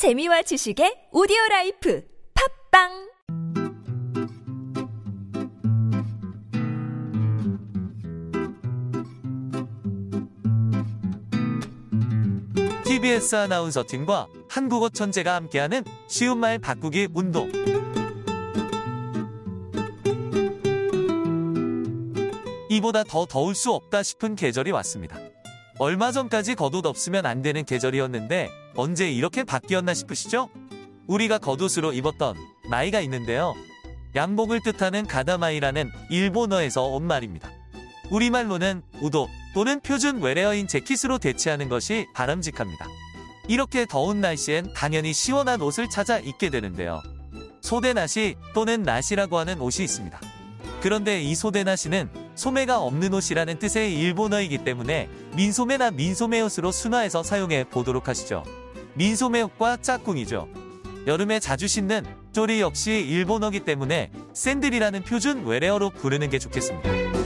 재미와 지식의 오디오 라이프 팟빵 TBS 아나운서 팀과 한국어 천재가 함께하는 쉬운 말 바꾸기 운동. 이보다 더 더울 수 없다 싶은 계절이 왔습니다. 얼마 전까지 겉옷 없으면 안 되는 계절이었는데 언제 이렇게 바뀌었나 싶으시죠? 우리가 겉옷으로 입었던 나이가 있는데요. 양복을 뜻하는 가다마이라는 일본어에서 온 말입니다. 우리말로는 우도 또는 표준 외래어인 재킷으로 대체하는 것이 바람직합니다. 이렇게 더운 날씨엔 당연히 시원한 옷을 찾아 입게 되는데요. 소대나시 또는 나시라고 하는 옷이 있습니다. 그런데 이 소대나시는 소매가 없는 옷이라는 뜻의 일본어이기 때문에 민소매나 민소매옷으로 순화해서 사용해 보도록 하시죠. 민소매옷과 짝꿍이죠. 여름에 자주 신는 쪼리 역시 일본어기 때문에 샌들이라는 표준 외래어로 부르는 게 좋겠습니다.